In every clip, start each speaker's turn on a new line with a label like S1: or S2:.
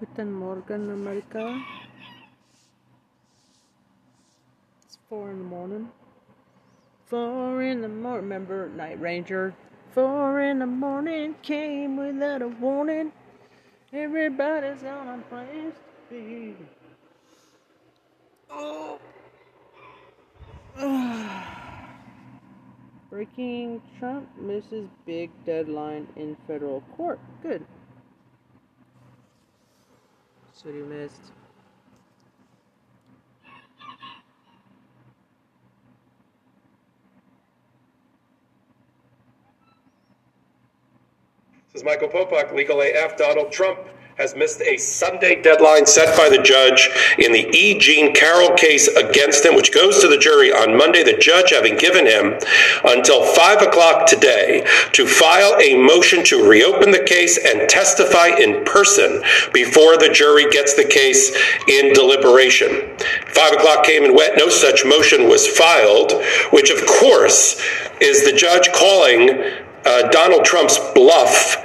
S1: Guten Morgen, America. It's four in the morning. Four in the morning. Remember Night Ranger? Four in the morning came without a warning. Everybody's on a place to be. Oh. Breaking Trump misses big deadline in federal court. Good. That's what he missed.
S2: This is Michael Popak, Legal AF. Donald Trump has missed a Sunday deadline set by the judge in the E. Jean Carroll case against him, which goes to the jury on Monday. The judge having given him until 5 o'clock today to file a motion to reopen the case and testify in person before the jury gets the case in deliberation. 5 o'clock came and went. No such motion was filed, which, of course, is the judge calling uh, Donald Trump's bluff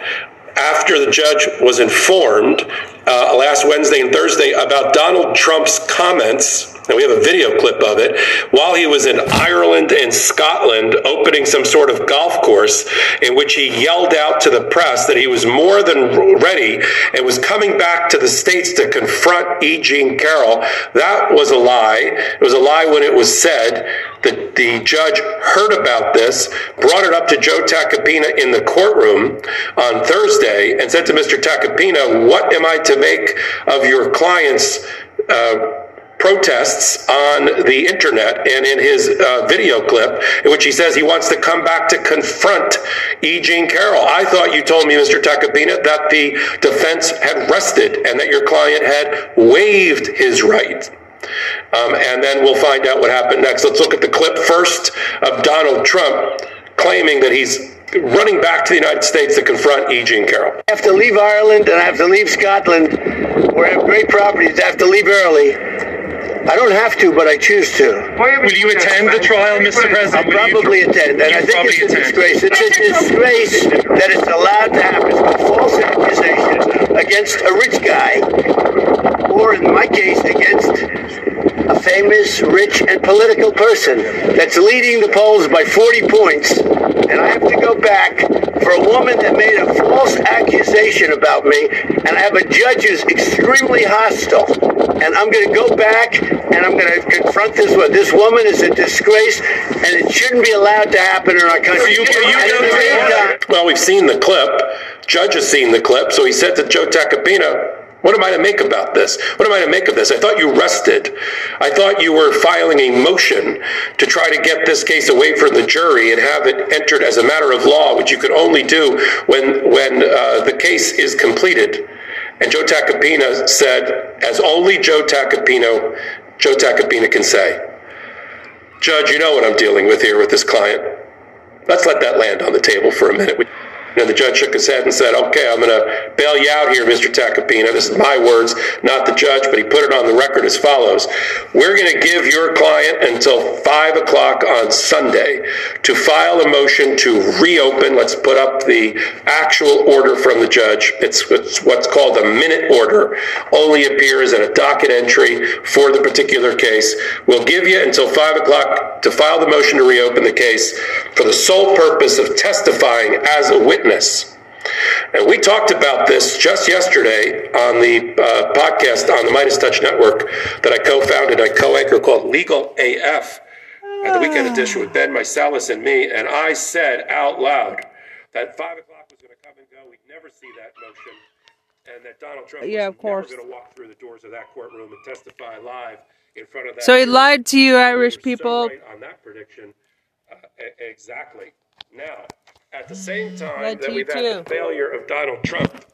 S2: after the judge was informed uh, last Wednesday and Thursday about Donald Trump's comments. And we have a video clip of it while he was in Ireland and Scotland opening some sort of golf course in which he yelled out to the press that he was more than ready and was coming back to the States to confront E. Jean Carroll. That was a lie. It was a lie when it was said. The, the judge heard about this, brought it up to Joe Tacopina in the courtroom on Thursday, and said to Mr. Tacopina, What am I to make of your client's uh, protests on the internet and in his uh, video clip in which he says he wants to come back to confront E. Jean Carroll. I thought you told me, Mr. Tacopina, that the defense had rested and that your client had waived his right. Um, and then we'll find out what happened next. Let's look at the clip first of Donald Trump claiming that he's running back to the United States to confront E. Jean Carroll.
S3: I have to leave Ireland and I have to leave Scotland, where I have great properties. I have to leave early. I don't have to, but I choose to.
S4: Will you attend the trial, Mr. President?
S3: I'll probably attend, and I think it's a
S4: attend.
S3: disgrace. It's a disgrace that it's allowed to happen. It's a false accusation against a rich guy, or in my case, against a famous, rich, and political person that's leading the polls by 40 points, and I have to go back for a woman that made a false accusation about me, and I have a judge who's extremely hostile, and I'm going to go back and I'm going to confront this woman. This woman is a disgrace, and it shouldn't be allowed to happen in our country.
S4: you- you
S3: At the
S4: done
S3: same
S2: Well, we've seen the clip. Judge has seen the clip, so he said to Joe Tacopina, what am I to make about this? What am I to make of this? I thought you rested. I thought you were filing a motion to try to get this case away from the jury and have it entered as a matter of law, which you could only do when when uh, the case is completed. And Joe Tacopina said, as only Joe Tacopino, Joe Tacopina can say, Judge, you know what I'm dealing with here with this client. Let's let that land on the table for a minute. We- And the judge shook his head and said, Okay, I'm going to bail you out here, Mr. Tacopina. This is my words, not the judge, but he put it on the record as follows We're going to give your client until 5 o'clock on Sunday to file a motion to reopen. Let's put up the actual order from the judge. It's, it's what's called a minute order, only appears in a docket entry for the particular case. We'll give you until 5 o'clock to file the motion to reopen the case for the sole purpose of testifying as a witness. And we talked about this just yesterday on the uh, podcast on the MeidasTouch Network that I co founded, I co anchor called Legal AF at the weekend edition with Ben Meiselas and me. And I said out loud that 5 o'clock was going to come and go. We'd never see that motion. And that Donald Trump
S1: Yeah,
S2: was
S1: of course.
S2: never going to walk through the doors of that courtroom and testify live in front of that.
S1: So he lied to you, Irish
S2: so
S1: people.
S2: right on that prediction. Uh, exactly. Now, at the same time that we've had
S1: too.
S2: the failure of Donald Trump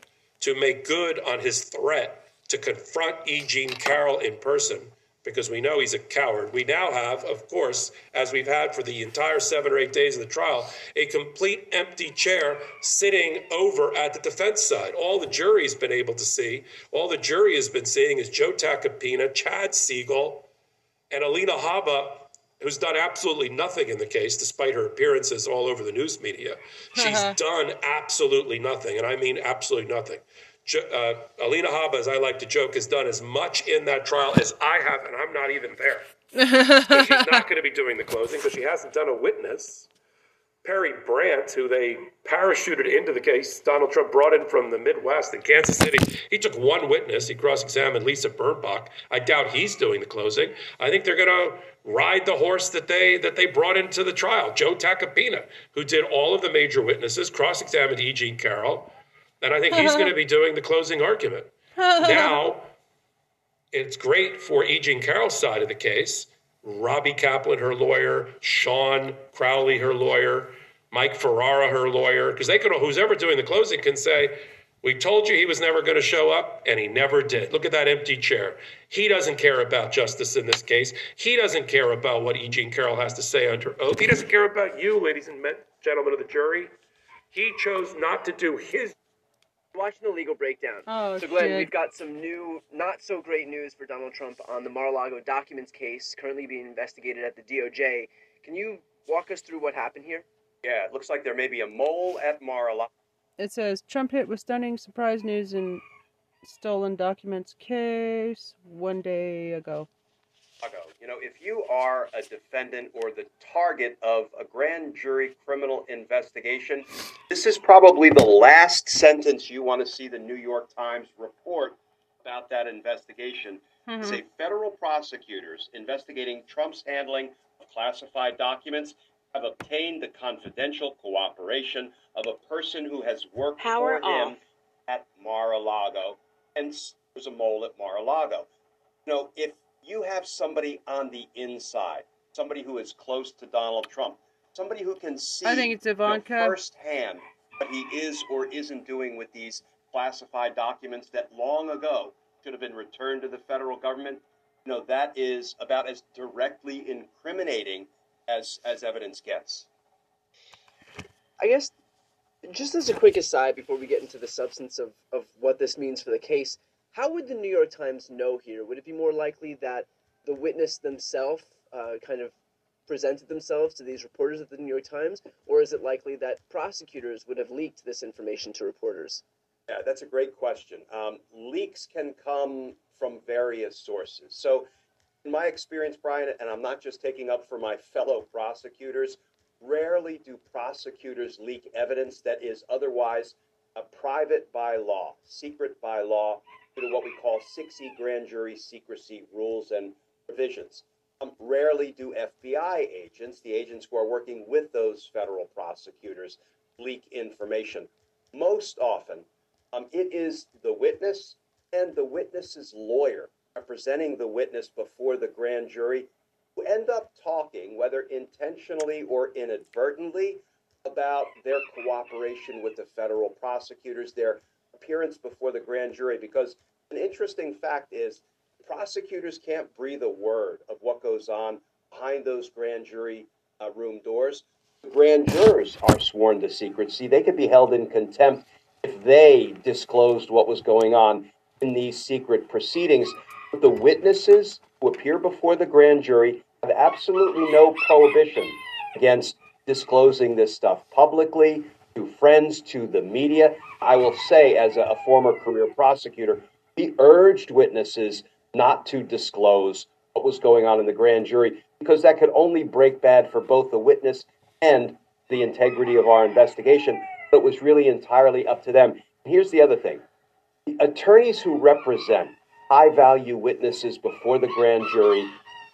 S2: to make good on his threat to confront E. Jean Carroll in person, because we know he's a coward, we now have, of course, as we've had for the entire seven or eight days of the trial, a complete empty chair sitting over at the defense side. All the jury's been able to see, all the jury has been seeing is Joe Tacopina, Chad Seigel, and Alina Habba, who's done absolutely nothing in the case, despite her appearances all over the news media. She's
S1: Uh-huh.
S2: done absolutely nothing, and I mean absolutely nothing. Uh, Alina Habba, as I like to joke, has done as much in that trial as I have, and I'm not even there. so she's not going to be doing the closing because she hasn't done a witness. Perry Brand, who they parachuted into the case, Donald Trump brought in from the Midwest in Kansas City. He took one witness. He cross examined Lisa Birnbach. I doubt he's doing the closing. I think they're going to ride the horse that they that they brought into the trial, Joe Tacopina, who did all of the major witnesses, cross examined E. Jean Carroll. And I think he's going to be doing the closing argument. now, it's great for E. Jean Carroll's side of the case Robbie Kaplan, her lawyer, Shawn Crowley, her lawyer, Mike Ferrara, her lawyer, because they could, who's ever doing the closing can say, we told you he was never going to show up, and he never did. Look at that empty chair. He doesn't care about justice in this case. He doesn't care about what E. Jean Carroll has to say under oath. He doesn't care about you, ladies and gentlemen of the jury. He chose not to do his
S5: watching the legal breakdown.
S1: Oh,
S5: so, Glenn,
S1: shit.
S5: we've got some new, not so great news for Donald Trump on the Mar-a-Lago documents case currently being investigated at the DOJ. Can you walk us through what happened here?
S6: Yeah, it looks like there may be a mole at Mar-a-Lago.
S1: It says Trump hit with stunning surprise news in stolen documents case one day ago.
S6: You know, if you are a defendant or the target of a grand jury criminal investigation, this is probably the last sentence you want to see the New York Times report about that investigation.
S1: Mm-hmm.
S6: Say federal prosecutors investigating Trump's handling of classified documents have obtained the confidential cooperation of a person who has worked
S5: Power
S6: for him
S5: off.
S6: at Mar-a-Lago, and there's a mole at Mar-a-Lago. You know, if you have somebody on the inside, somebody who is close to Donald Trump, somebody who can see
S1: I think it's
S6: you know,
S1: Ivanka.
S6: firsthand what he is or isn't doing with these classified documents that long ago should have been returned to the federal government. You know, that is about as directly incriminating as as evidence gets.
S5: I guess, just as a quick aside before we get into the substance of, of what this means for the case, how would the New York Times know here? Would it be more likely that the witness themselves uh, kind of presented themselves to these reporters at the New York Times, or is it likely that prosecutors would have leaked this information to reporters?
S6: Yeah, that's a great question. Um, leaks can come from various sources. So, in my experience, Brian, and I'm not just taking up for my fellow prosecutors, rarely do prosecutors leak evidence that is otherwise a private by law, secret by law, to what we call 6E grand jury secrecy rules and provisions. Um, rarely do FBI agents, the agents who are working with those federal prosecutors, leak information. Most often, um, it is the witness and the witness's lawyer representing the witness before the grand jury who end up talking, whether intentionally or inadvertently, about their cooperation with the federal prosecutors, their appearance before the grand jury. Because an interesting fact is prosecutors can't breathe a word of what goes on behind those grand jury uh, room doors. Grand jurors are sworn to secrecy. They could be held in contempt if they disclosed what was going on in these secret proceedings. But the witnesses who appear before the grand jury have absolutely no prohibition against disclosing this stuff publicly to friends, to the media. I will say, as a, a former career prosecutor, we urged witnesses not to disclose what was going on in the grand jury because that could only break bad for both the witness and the integrity of our investigation. But it was really entirely up to them. Here's the other thing the attorneys who represent high value witnesses before the grand jury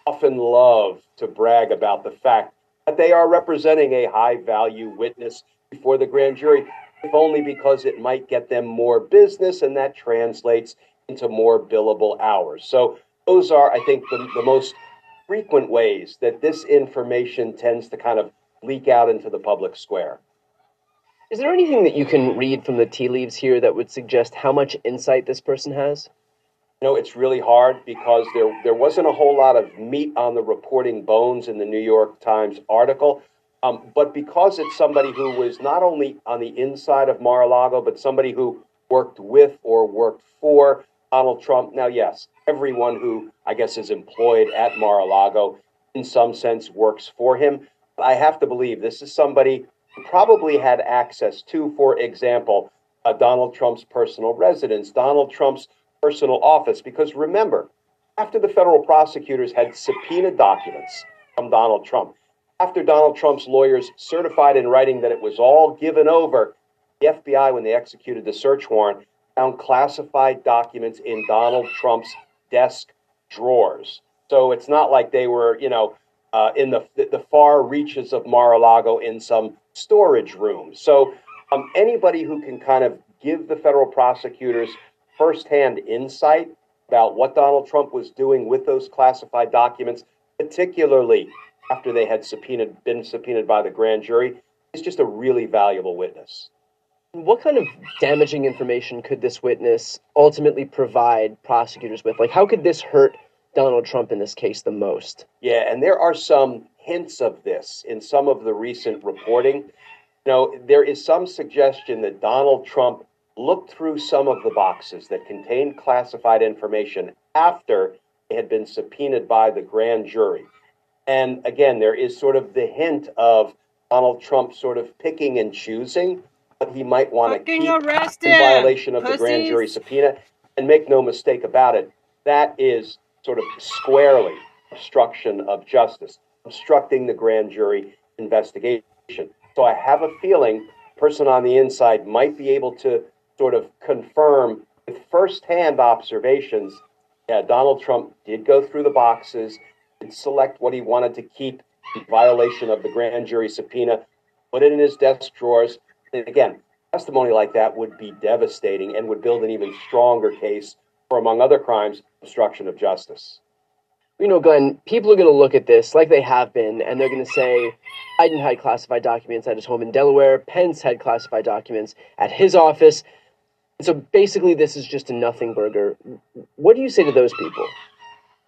S6: often love to brag about the fact that they are representing a high value witness before the grand jury, if only because it might get them more business and that translates into more billable hours. So, those are, I think, the, the most frequent ways that this information tends to kind of leak out into the public square.
S5: Is there anything that you can read from the tea leaves here that would suggest how much insight this person has?
S6: You know, it's really hard because there there wasn't a whole lot of meat on the reporting bones in the New York Times article. Um, but because it's somebody who was not only on the inside of Mar-a-Lago, but somebody who worked with or worked for Donald Trump. Now, yes, everyone who I guess is employed at Mar-a-Lago in some sense works for him. I have to believe this is somebody who probably had access to, for example, uh, Donald Trump's personal residence, Donald Trump's personal office. Because remember, after the federal prosecutors had subpoenaed documents from Donald Trump, after Donald Trump's lawyers certified in writing that it was all given over, the FBI, when they executed the search warrant, found classified documents in Donald Trump's desk drawers. So it's not like they were, you know, uh, in the the far reaches of Mar-a-Lago in some storage room. So um, anybody who can kind of give the federal prosecutors firsthand insight about what Donald Trump was doing with those classified documents, particularly after they had subpoenaed, been subpoenaed by the grand jury, is just a really valuable witness.
S5: What kind of damaging information could this witness ultimately provide prosecutors with? Like, how could this hurt Donald Trump in this case the most?
S6: Yeah, and there are some hints of this in some of the recent reporting. You know, there is some suggestion that Donald Trump looked through some of the boxes that contained classified information after it had been subpoenaed by the grand jury. And again, there is sort of the hint of Donald Trump sort of picking and choosing what he might want to keep in violation of pussies. the grand jury subpoena. And make no mistake about it, that is sort of squarely obstruction of justice, obstructing the grand jury investigation. So I have a feeling person on the inside might be able to sort of confirm with firsthand observations yeah, Donald Trump did go through the boxes, select what he wanted to keep in violation of the grand jury subpoena, put it in his desk drawers. And again, testimony like that would be devastating and would build an even stronger case for, among other crimes, obstruction of justice.
S5: You know, Glenn, people are going to look at this like they have been, and they're going to say Biden had classified documents at his home in Delaware, Pence had classified documents at his office. So basically, this is just a nothing burger. What do you say to those people?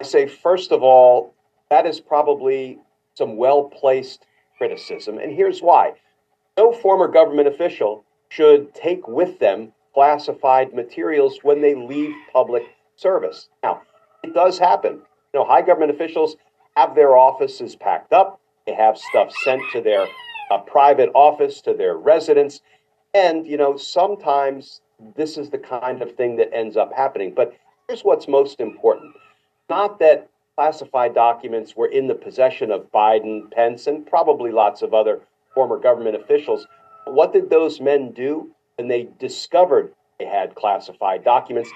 S6: I say, first of all, that is probably some well placed criticism. And here's why no former government official should take with them classified materials when they leave public service. Now, it does happen. You know, high government officials have their offices packed up, they have stuff sent to their uh, private office, to their residence. And, you know, sometimes this is the kind of thing that ends up happening. But here's what's most important not that classified documents were in the possession of Biden, Pence, and probably lots of other former government officials. What did those men do when they discovered they had classified documents?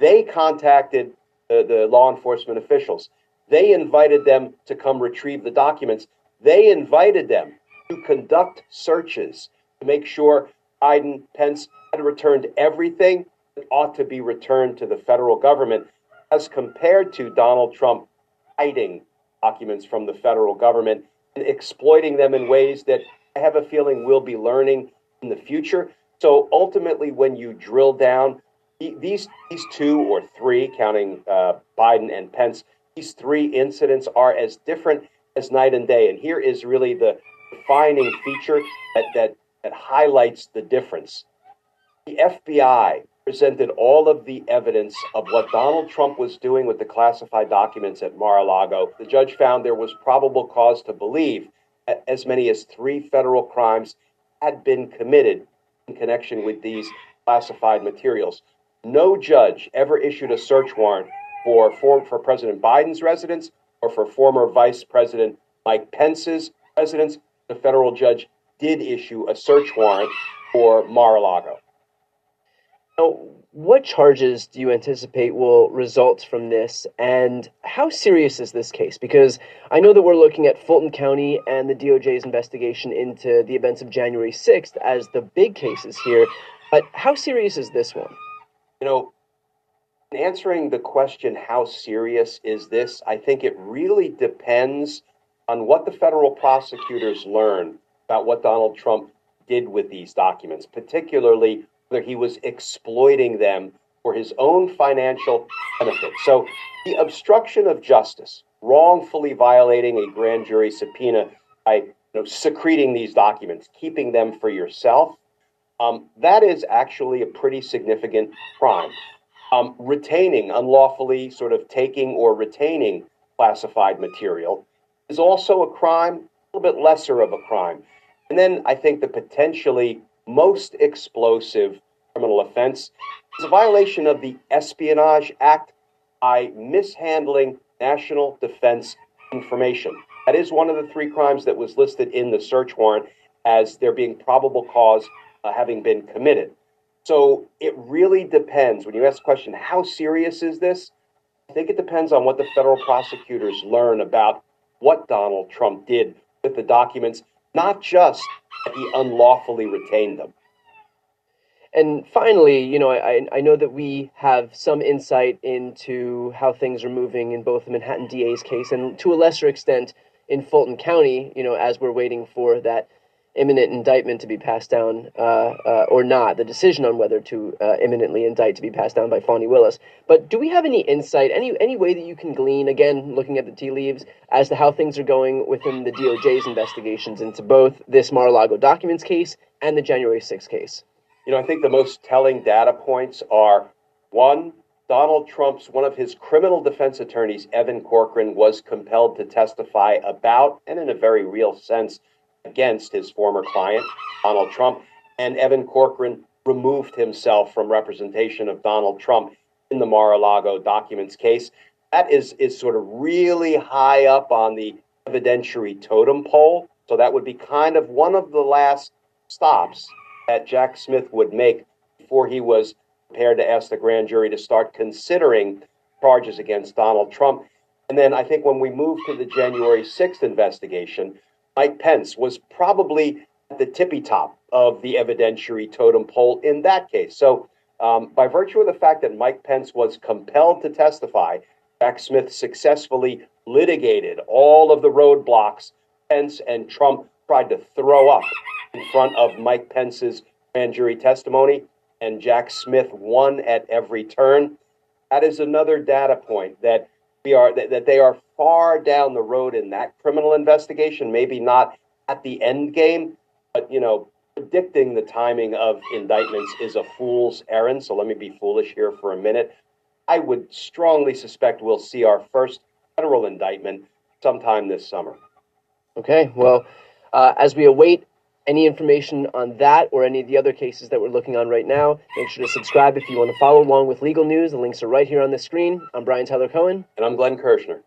S6: They contacted the, the law enforcement officials. They invited them to come retrieve the documents. They invited them to conduct searches to make sure Biden, Pence had returned everything that ought to be returned to the federal government, as compared to Donald Trump hiding documents from the federal government and exploiting them in ways that I have a feeling we'll be learning in the future. So ultimately, when you drill down, these these two or three, counting uh, Biden and Pence, these three incidents are as different as night and day. And here is really the defining feature that that that highlights the difference. The FBI presented all of the evidence of what Donald Trump was doing with the classified documents at Mar a Lago. The judge found there was probable cause to believe as many as three federal crimes had been committed in connection with these classified materials. No judge ever issued a search warrant for, for, for President Biden's residence or for former Vice President Mike Pence's residence. The federal judge did issue a search warrant for Mar a Lago.
S5: Now, what charges do you anticipate will result from this, and how serious is this case? Because I know that we're looking at Fulton County and the DOJ's investigation into the events of January 6th as the big cases here, but how serious is this one?
S6: You know, in answering the question, how serious is this, I think it really depends on what the federal prosecutors learn about what Donald Trump did with these documents, particularly whether he was exploiting them for his own financial benefit. So, the obstruction of justice, wrongfully violating a grand jury subpoena by you know, secreting these documents, keeping them for yourself, um, that is actually a pretty significant crime. Um, retaining, unlawfully sort of taking or retaining classified material is also a crime, a little bit lesser of a crime. And then I think the potentially most explosive criminal offense. is a violation of the Espionage Act by mishandling national defense information. That is one of the three crimes that was listed in the search warrant as there being probable cause uh, having been committed. So it really depends. When you ask the question, how serious is this? I think it depends on what the federal prosecutors learn about what Donald Trump did with the documents, not just that he unlawfully retained them.
S5: And finally, you know, I, I know that we have some insight into how things are moving in both the Manhattan DA's case and to a lesser extent in Fulton County, you know, as we're waiting for that imminent indictment to be passed down uh, uh, or not, the decision on whether to uh, imminently indict to be passed down by Fani Willis. But do we have any insight, any any way that you can glean, again, looking at the tea leaves, as to how things are going within the DOJ's investigations into both this Mar-a-Lago documents case and the January 6th case?
S6: You know, I think the most telling data points are one, Donald Trump's one of his criminal defense attorneys, Evan Corcoran, was compelled to testify about and in a very real sense against his former client, Donald Trump. And Evan Corcoran removed himself from representation of Donald Trump in the Mar a Lago documents case. That is, is sort of really high up on the evidentiary totem pole. So that would be kind of one of the last stops that Jack Smith would make before he was prepared to ask the grand jury to start considering charges against Donald Trump. And then I think when we move to the January 6th investigation, Mike Pence was probably at the tippy top of the evidentiary totem pole in that case. So, um, by virtue of the fact that Mike Pence was compelled to testify, Jack Smith successfully litigated all of the roadblocks Pence and Trump tried to throw up in front of Mike Pence's grand jury testimony, and Jack Smith won at every turn. That is another data point that we are that, that they are far down the road in that criminal investigation, maybe not at the end game, but you know, predicting the timing of indictments is a fool's errand. So let me be foolish here for a minute. I would strongly suspect we'll see our first federal indictment sometime this summer.
S5: Okay, well, uh, as we await any information on that or any of the other cases that we're looking on right now, make sure to subscribe if you want to follow along with legal news. The links are right here on the screen. I'm Brian Tyler Cohen.
S6: And I'm Glenn Kirschner.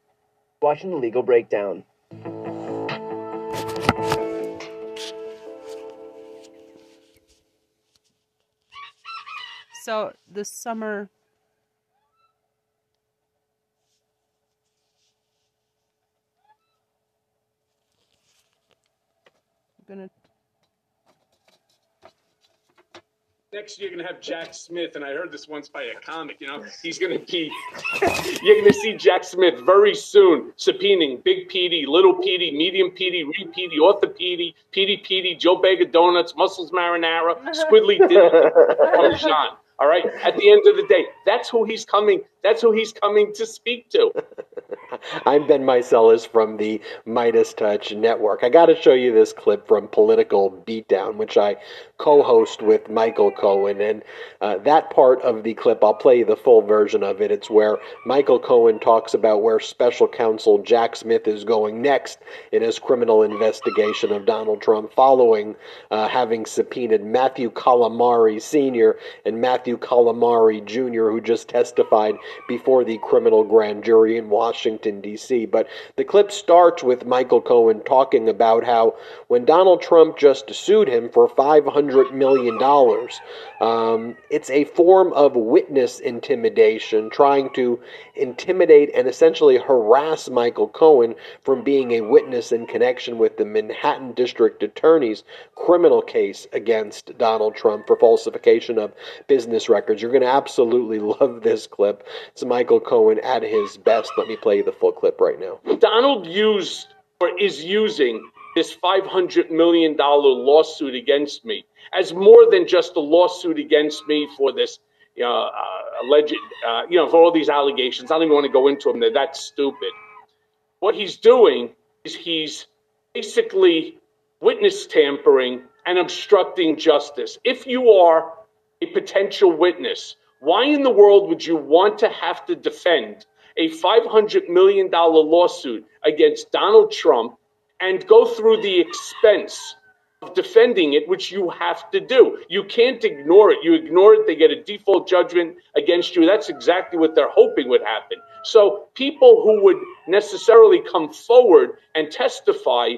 S5: Watching the legal breakdown.
S1: So this summer I'm gonna
S7: next year you're going to have Jack Smith, and I heard this once by a comic. You know, he's going to be. you're going to see Jack Smith very soon subpoenaing Big Petey, Little Petey, Medium Petey, Wee Petey, Author Petey, Petey Petey, Joe Bag of Donuts, Muscles Marinara, Squidly Parmesan. All right. At the end of the day, that's who he's coming. That's who he's coming to speak to.
S8: I'm Ben Meiselas from the MeidasTouch Network. I got to show you this clip from Political Beatdown, which I co-host with Michael Cohen, and uh, that part of the clip, I'll play the full version of it. It's where Michael Cohen talks about where Special Counsel Jack Smith is going next in his criminal investigation of Donald Trump, following uh, having subpoenaed Matthew Calamari Sr. and Matthew Calamari Jr., who just testified before the criminal grand jury in Washington, D.C. But the clip starts with Michael Cohen talking about how when Donald Trump just sued him for $500 million, um, it's a form of witness intimidation, trying to intimidate and essentially harass Michael Cohen from being a witness in connection with the Manhattan District Attorney's criminal case against Donald Trump for falsification of business records. You're going to absolutely love this clip. It's Michael Cohen at his best. Let me play the full clip right now.
S7: Donald used or is using this $500 million lawsuit against me as more than just a lawsuit against me for this uh, uh, alleged, uh, you know, for all these allegations. I don't even want to go into them. They're that stupid. What he's doing is he's basically witness tampering and obstructing justice. If you are a potential witness, why in the world would you want to have to defend a $500 million lawsuit against Donald Trump and go through the expense of defending it, which you have to do. You can't ignore it. You ignore it, they get a default judgment against you. That's exactly what they're hoping would happen. So people who would necessarily come forward and testify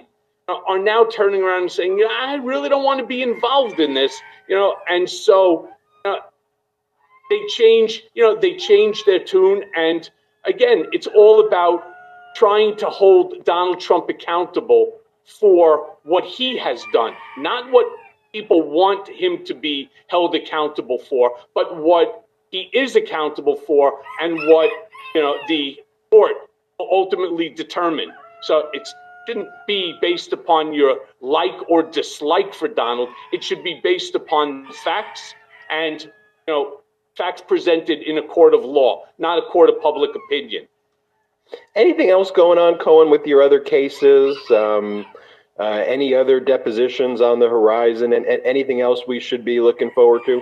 S7: are now turning around and saying, I really don't want to be involved in this, you know, and so uh, they change, you know, they change their tune. And again, it's all about trying to hold Donald Trump accountable for what he has done, not what people want him to be held accountable for, but what he is accountable for and what you know the court will ultimately determine. So it shouldn't be based upon your like or dislike for Donald. It should be based upon facts and you know facts presented in a court of law, not a court of public opinion.
S8: Anything else going on, Cohen, with your other cases? Um, uh, any other depositions on the horizon, and, and anything else we should be looking forward to?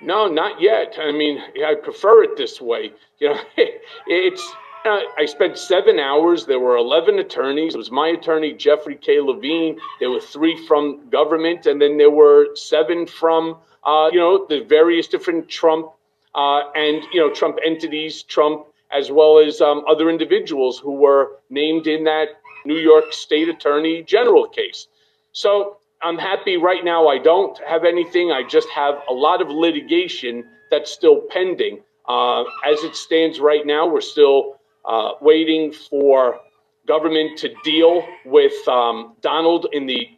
S7: No, not yet. I mean, I prefer it this way. You know, it's. Uh, I spent seven hours. There were 11 attorneys. It was my attorney, Jeffrey K. Levine. There were three from government, and then there were seven from, uh, you know, the various different Trump uh, and, you know, Trump entities, Trump, as well as um, other individuals who were named in that New York State Attorney General case. So I'm happy right now I don't have anything. I just have a lot of litigation that's still pending. Uh, as it stands right now, we're still uh, waiting for government to deal with um, Donald in the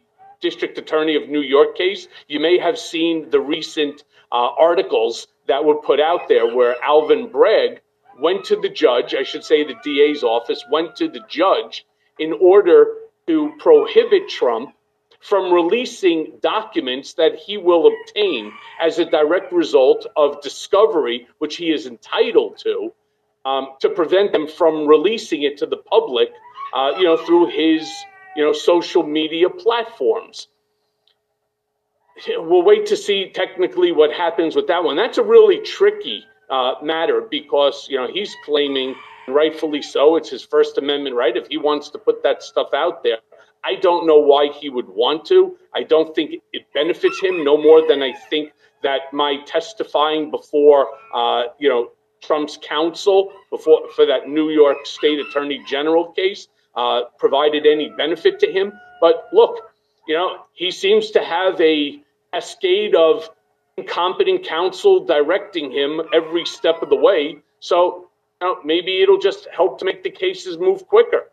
S7: District Attorney of New York case. You may have seen the recent uh, articles that were put out there where Alvin Bragg went to the judge, I should say the DA's office, went to the judge in order to prohibit Trump from releasing documents that he will obtain as a direct result of discovery, which he is entitled to, um, to prevent them from releasing it to the public, uh, you know, through his, you know, social media platforms. We'll wait to see technically what happens with that one. That's a really tricky uh, matter because you know he's claiming rightfully so. It's his First Amendment right. If he wants to put that stuff out there, I don't know why he would want to. I don't think it benefits him no more than I think that my testifying before, uh, you know, Trump's counsel before for that New York State Attorney General case uh, provided any benefit to him. But look, you know, he seems to have a cascade of incompetent counsel directing him every step of the way. So know, maybe it'll just help to make the cases move quicker.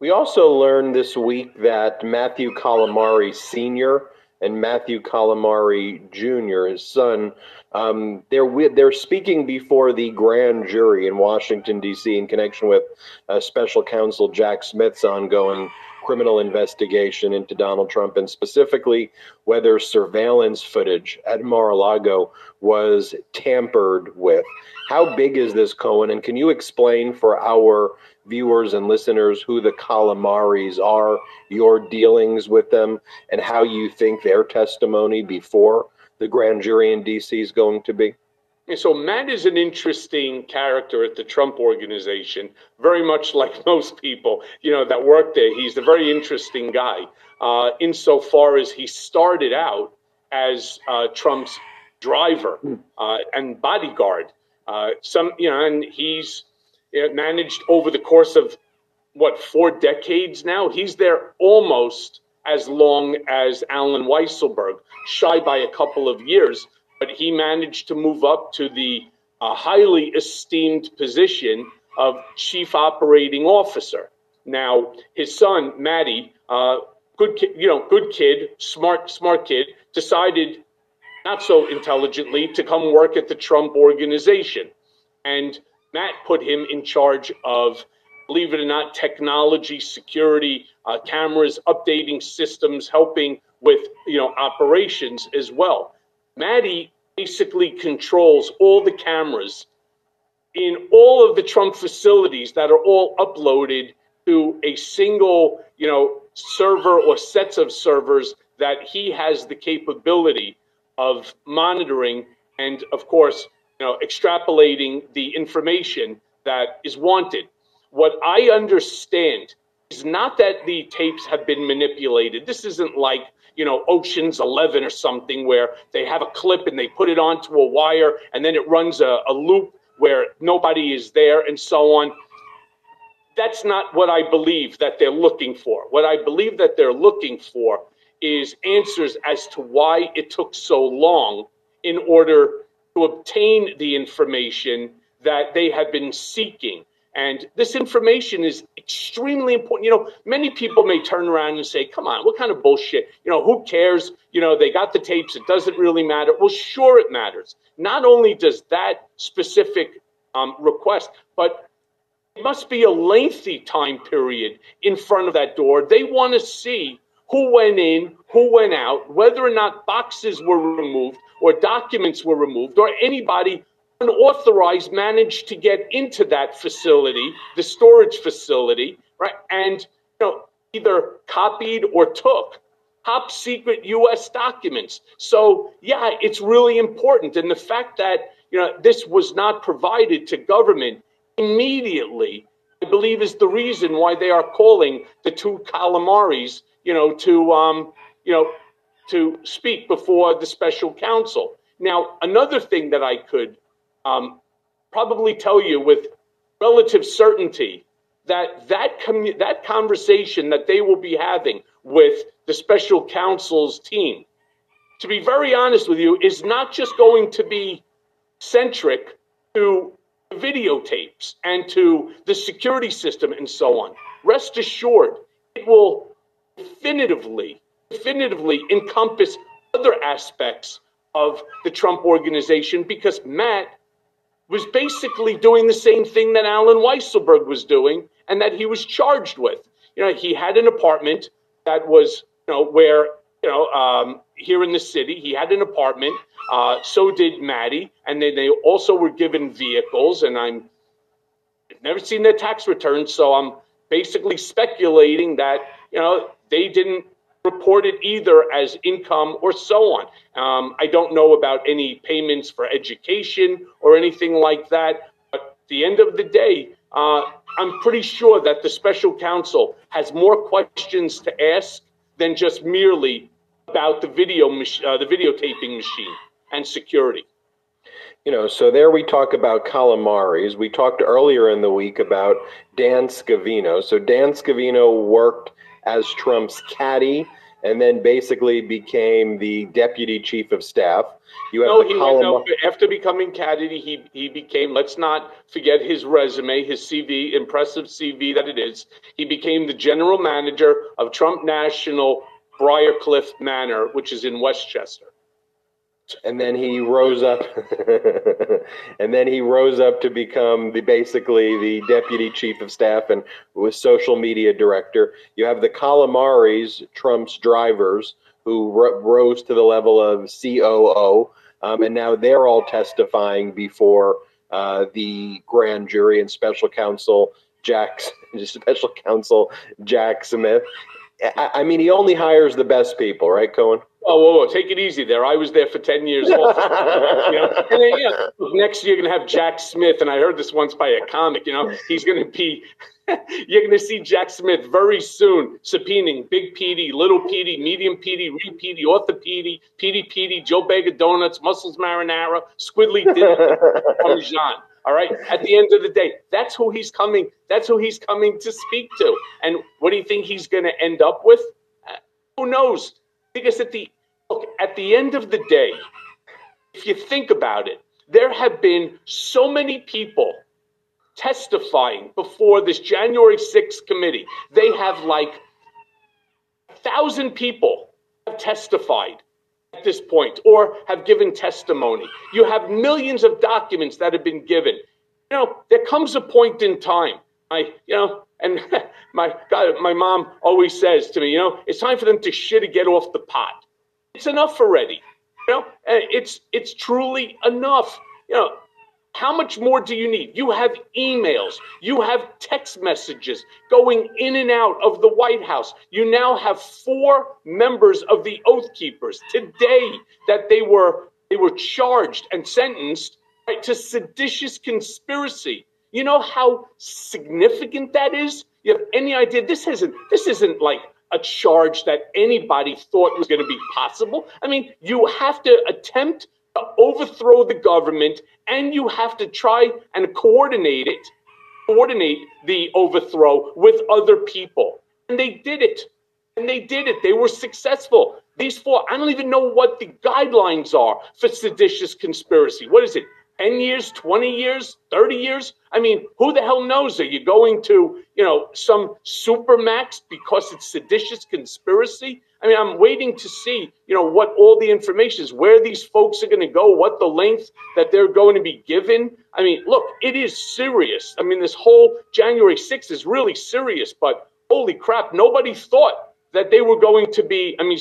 S8: We also learned this week that Matthew Calamari Sr. and Matthew Calamari Jr., his son, um, they're they're speaking before the grand jury in Washington D.C. in connection with uh, Special Counsel Jack Smith's ongoing criminal investigation into Donald Trump and specifically whether surveillance footage at Mar a Lago was tampered with. How big is this, Cohen? And can you explain for our viewers and listeners who the Calamaris are, your dealings with them, and how you think their testimony before the grand jury in D.C. is going to be?
S7: And so Matt is an interesting character at the Trump organization, very much like most people, you know, that work there. He's a very interesting guy, uh, insofar as he started out as uh, Trump's driver uh, and bodyguard. Uh, some, you know, and he's you know, managed over the course of what four decades now. He's there almost as long as Allen Weisselberg, shy by a couple of years but he managed to move up to the uh, highly esteemed position of chief operating officer. Now, his son Matty, uh, good kid, you know, good kid, smart, smart kid, decided not so intelligently to come work at the Trump organization, and Matt put him in charge of, believe it or not, technology, security, uh, cameras, updating systems, helping with you know operations as well. Matty basically controls all the cameras in all of the Trump facilities that are all uploaded to a single, you know, server or sets of servers that he has the capability of monitoring and of course, you know, extrapolating the information that is wanted. What I understand is not that the tapes have been manipulated. This isn't like, you know, Ocean's 11 or something where they have a clip and they put it onto a wire and then it runs a, a loop where nobody is there and so on. That's not what I believe that they're looking for. What I believe that they're looking for is answers as to why it took so long in order to obtain the information that they have been seeking. And this information is extremely important. You know, many people may turn around and say, come on, what kind of bullshit? You know, who cares? You know, they got the tapes. It doesn't really matter. Well, sure, it matters. Not only does that specific um, request, but it must be a lengthy time period in front of that door. They want to see who went in, who went out, whether or not boxes were removed or documents were removed, or anybody unauthorized managed to get into that facility, the storage facility, right? And you know, either copied or took top secret US documents. So yeah, it's really important. And the fact that you know this was not provided to government immediately, I believe is the reason why they are calling the two Calamaris, you know, to um, you know, to speak before the special counsel. Now, another thing that I could um, probably tell you with relative certainty that that, commu- that conversation that they will be having with the special counsel's team, to be very honest with you, is not just going to be centric to videotapes and to the security system and so on. Rest assured, it will definitively, definitively encompass other aspects of the Trump organization because Matt was basically doing the same thing that Allen Weisselberg was doing and that he was charged with. You know, he had an apartment that was, you know, where, you know, um, here in the city, he had an apartment. Uh, so did Matty. And then they also were given vehicles. And I'm I've never seen their tax returns. So I'm basically speculating that, you know, they didn't report it either as income or so on. Um, I don't know about any payments for education or anything like that. But at the end of the day, uh, I'm pretty sure that the special counsel has more questions to ask than just merely about the video uh, the videotaping machine and security.
S8: You know, so there we talk about calamaris. We talked earlier in the week about Dan Scavino. So Dan Scavino worked as Trump's caddy and then basically became the deputy chief of staff.
S7: You have no, he column- no, after becoming caddy, he he became. Let's not forget his resume, his CV, impressive CV that it is. He became the general manager of Trump National Briarcliff Manor, which is in Westchester
S8: and then he rose up and then he rose up to become the basically the deputy chief of staff and was social media director. You have the calamaris trump's drivers who r- rose to the level of coo um, and now they're all testifying before uh, the grand jury and special counsel jack special counsel jack smith. I, I mean he only hires the best people right cohen
S7: Oh, whoa, whoa, take it easy there. I was there for 10 years. You know? and then, yeah, next year, you're going to have Jack Smith. And I heard this once by a comic, you know, he's going to be, you're going to see Jack Smith very soon subpoenaing Big Petey, Little Petey, Medium Petey, Wee Petey, Author Petey, Petey Petey, Joe Bega Donuts, Muscles Marinara, Squidly Parmesan. All right. At the end of the day, that's who he's coming. That's who he's coming to speak to. And what do you think he's going to end up with? Uh, who knows? Because at the at the end of the day, if you think about it, there have been so many people testifying before this January 6th committee. They have like a thousand people have testified at this point or have given testimony. You have millions of documents that have been given. You know, there comes a point in time. I, you know, and my God, my mom always says to me, you know, it's time for them to shit and get off the pot. It's enough already. You know, it's it's truly enough. You know, how much more do you need? You have emails, you have text messages going in and out of the White House. You now have four members of the Oath Keepers today that they were they were charged and sentenced right, to seditious conspiracy. You know how significant that is? You have any idea? This isn't this isn't like a charge that anybody thought was going to be possible. I mean, you have to attempt to overthrow the government and you have to try and coordinate it, coordinate the overthrow with other people. And they did it. And they did it. They were successful. These four, I don't even know what the guidelines are for seditious conspiracy. What is it? 10 years, 20 years, 30 years? I mean, who the hell knows? Are you going to, you know, some supermax because it's seditious conspiracy? I mean, I'm waiting to see, you know, what all the information is, where these folks are going to go, what the length that they're going to be given. I mean, look, it is serious. I mean, this whole January 6th is really serious, but holy crap, nobody thought that they were going to be. I mean,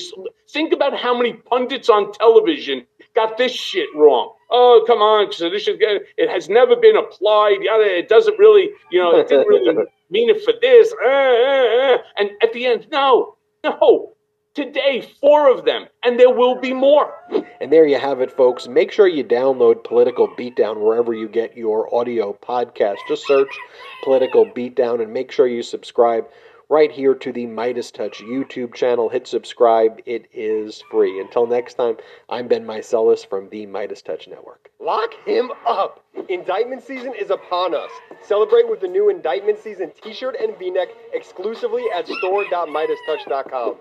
S7: think about how many pundits on television got this shit wrong. Oh, come on, sedition. It has never been applied. It doesn't really, you know, it didn't really mean it for this. Uh, uh, uh. And at the end, no, no. Today, four of them, and there will be more.
S9: And there you have it, folks. Make sure you download Political Beatdown wherever you get your audio podcast. Just search Political Beatdown and make sure you subscribe right here to the MeidasTouch YouTube channel. Hit subscribe, it is free. Until next time, I'm Ben Meiselas from the MeidasTouch Network.
S8: Lock him up! Indictment season is upon us. Celebrate with the new Indictment season t shirt and v neck exclusively at store.meidastouch.com.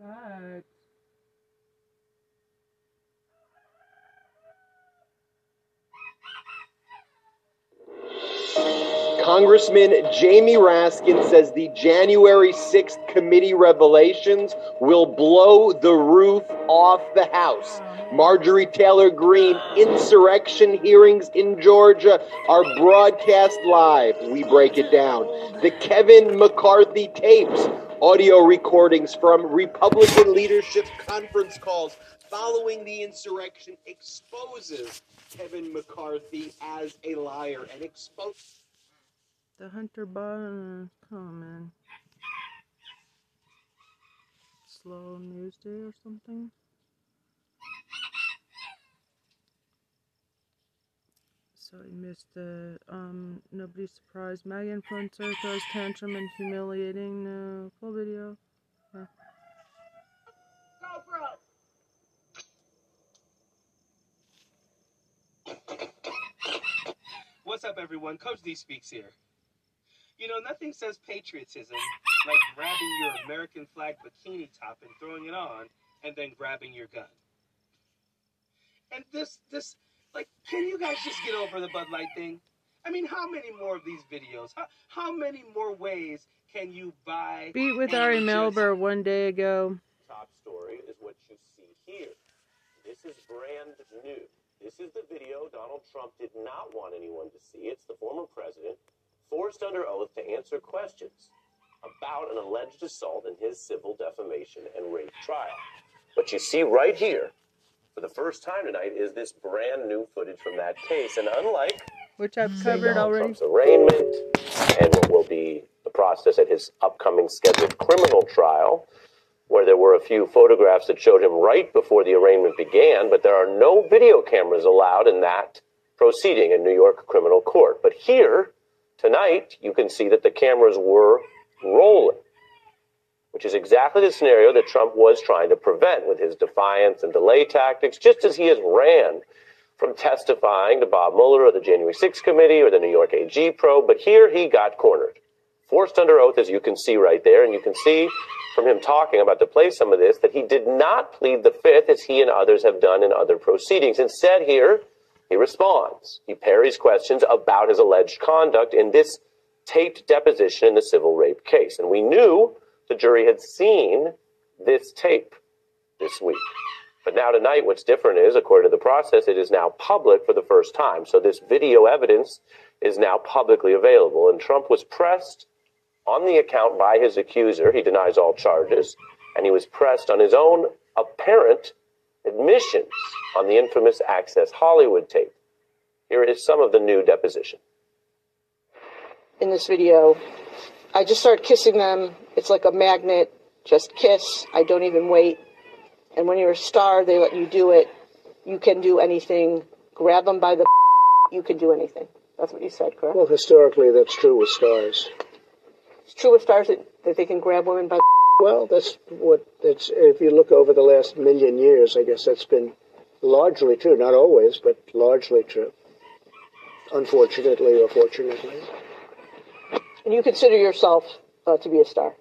S1: Right.
S8: Congressman Jamie Raskin says the January 6th committee revelations will blow the roof off the House. Marjorie Taylor Greene insurrection hearings in Georgia are broadcast live. We break it down. The Kevin McCarthy tapes, audio recordings from Republican leadership conference calls following the insurrection exposes Kevin McCarthy as a liar and expose
S1: The Hunter Biden comment. Slow news day or something. So he missed the um nobody's surprised. MAGA influencer throws tantrum and humiliating uh, full video. Yeah.
S10: What's up, everyone? Coach D speaks here. You know, nothing says patriotism like grabbing your American flag bikini top and throwing it on, and then grabbing your gun. And this, this, like, can you guys just get over the Bud Light thing? I mean, how many more of these videos? How, how many more ways can you buy?
S1: Beat with Ari Melber one day ago.
S11: top story is what you see here. This is brand new. This is the video Donald Trump did not want anyone to see. It's the former president forced under oath to answer questions about an alleged assault in his civil defamation and rape trial. What you see right here for the first time tonight is this brand new footage from that case. And unlike
S1: Which I've covered already.
S11: Trump's arraignment and what will be the process at his upcoming scheduled criminal trial, where there were a few photographs that showed him right before the arraignment began, but there are no video cameras allowed in that proceeding in New York criminal court. But here, tonight, you can see that the cameras were rolling, which is exactly the scenario that Trump was trying to prevent with his defiance and delay tactics, just as he has ran from testifying to Bob Mueller or the January 6th committee or the New York AG probe. But here he got cornered, forced under oath, as you can see right there. And you can see from him talking about to play some of this that he did not plead the fifth as he and others have done in other proceedings. Instead, here he responds. He parries questions about his alleged conduct in this taped deposition in the civil rape case. And we knew the jury had seen this tape this week. But now tonight, what's different is, according to the process, it is now public for the first time. So this video evidence is now publicly available. And Trump was pressed on the account by his accuser. He denies all charges. And he was pressed on his own apparent admissions on the infamous Access Hollywood tape. Here is some of the new deposition.
S12: in this video. I just start kissing them. It's like a magnet. just kiss. I don't even wait. And when you're a star, they let you do it. You can do anything. Grab them by the. You can do anything. That's what you said, correct?
S13: Well, historically, that's true with stars.
S12: It's true with stars that, that they can grab women by.
S13: Well, that's what it's. If you look over the last million years, I guess that's been largely true. Not always, but largely true. Unfortunately or fortunately.
S12: And you consider yourself uh, to be a star.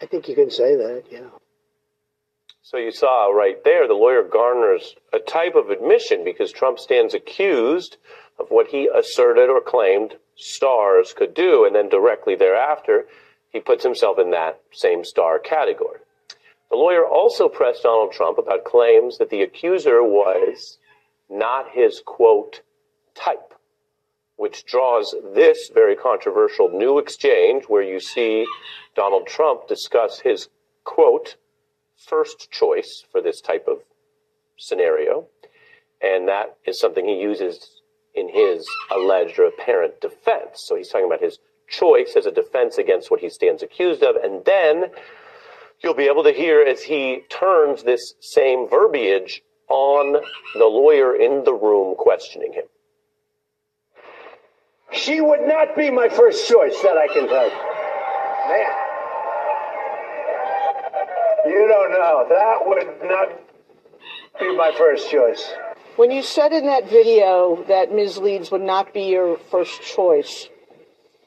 S13: I think you can say that, yeah.
S11: So you saw right there, the lawyer garners a type of admission because Trump stands accused of what he asserted or claimed stars could do, and then directly thereafter, he puts himself in that same star category. The lawyer also pressed Donald Trump about claims that the accuser was not his quote type, which draws this very controversial new exchange where you see Donald Trump discuss his quote first choice for this type of scenario. And that is something he uses in his alleged or apparent defense. So he's talking about his choice as a defense against what he stands accused of. And then you'll be able to hear as he turns this same verbiage on the lawyer in the room questioning him.
S13: She would not be my first choice, that I can tell you. Man. You don't know. That would not be my first choice.
S12: When you said in that video that Ms. Leeds would not be your first choice,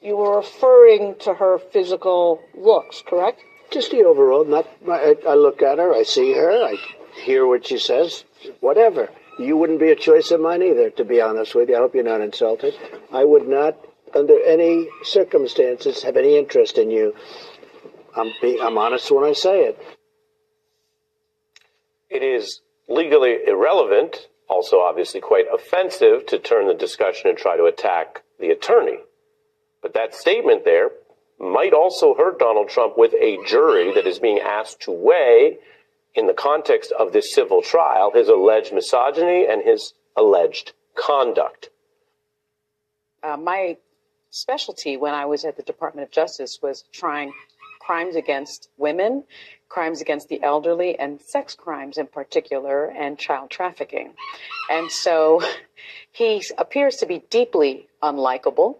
S12: you were referring to her physical looks, correct?
S13: Just the overall. Not. I, I look at her. I see her. I hear what she says. Whatever. You wouldn't be a choice of mine either, to be honest with you. I hope you're not insulted. I would not, under any circumstances, have any interest in you. I'm being, I'm honest when I say it.
S11: It is legally irrelevant, also obviously quite offensive, to turn the discussion and try to attack the attorney. But that statement there might also hurt Donald Trump with a jury that is being asked to weigh, in the context of this civil trial, his alleged misogyny and his alleged conduct.
S14: Uh, my specialty when I was at the Department of Justice was trying crimes against women, crimes against the elderly, and sex crimes in particular, and child trafficking. And so he appears to be deeply unlikable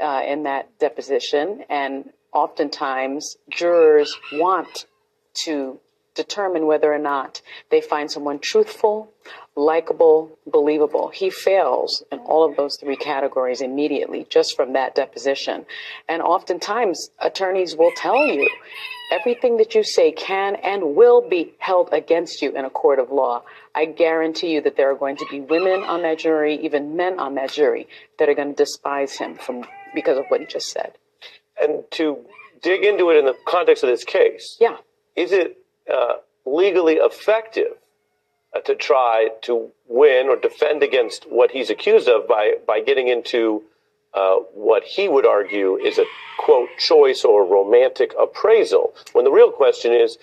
S14: uh, in that deposition, and oftentimes jurors want to determine whether or not they find someone truthful, likable, believable. He fails in all of those three categories immediately just from that deposition. And oftentimes attorneys will tell you everything that you say can and will be held against you in a court of law. I guarantee you that there are going to be women on that jury, even men on that jury, that are going to despise him from because of what he just said.
S11: And to dig into it in the context of this case,
S14: yeah,
S11: is it uh, legally effective uh, to try to win or defend against what he's accused of by by getting into uh, what he would argue is a quote choice or romantic appraisal. When the real question is,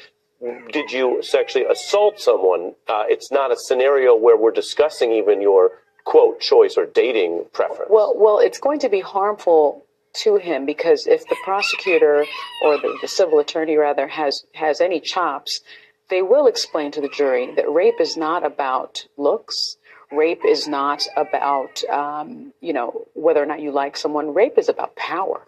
S11: did you sexually assault someone? Uh, it's not a scenario where we're discussing even your quote choice or dating preference.
S14: Well, well, it's going to be harmful to him because if the prosecutor or the, the civil attorney rather has has any chops, they will explain to the jury that rape is not about looks. Rape is not about um, you know whether or not you like someone. Rape is about power,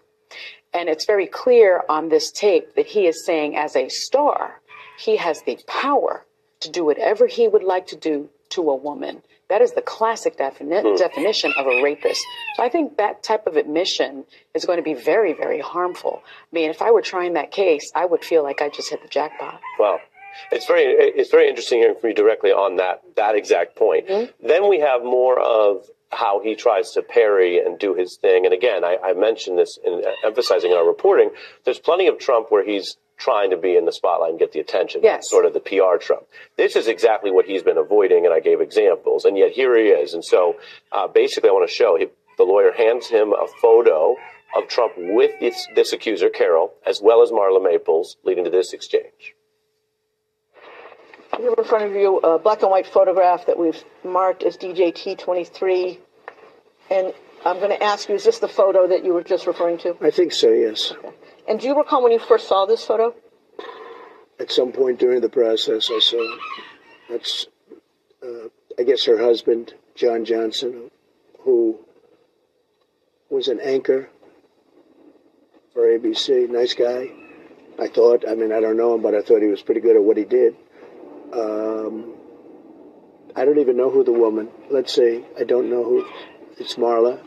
S14: and it's very clear on this tape that he is saying, as a star, he has the power to do whatever he would like to do to a woman. That is the classic defini-
S11: Hmm.
S14: definition of a rapist. So I think that type of admission is going to be very, very harmful. I mean, if I were trying that case, I would feel like I just hit the jackpot.
S11: Wow. It's very it's very interesting hearing from you directly on that that exact point. Then we have more of how he tries to parry and do his thing. And again, I, I mentioned this in emphasizing in our reporting. There's plenty of Trump where he's trying to be in the spotlight and get the attention.
S14: Yes.
S11: Sort of the PR Trump. This is exactly what he's been avoiding, and I gave examples. And yet here he is. And so uh, basically, I want to show he, the lawyer hands him a photo of Trump with this, this accuser, Carroll, as well as Marla Maples, leading to this exchange.
S12: You have in front of you a black and white photograph that we've marked as DJT23. And I'm going to ask you, is this the photo that you were just referring to?
S13: I think so, yes.
S12: And do you recall when you first saw this photo?
S3: At some point during the process, I saw that's, uh, I guess, her husband, John Johnson, who was an anchor for ABC. Nice guy. I thought. I mean, I don't know him, but I thought he was pretty good at what he did. Um, I don't even know who the woman. Let's see. I don't know who. It's Marla.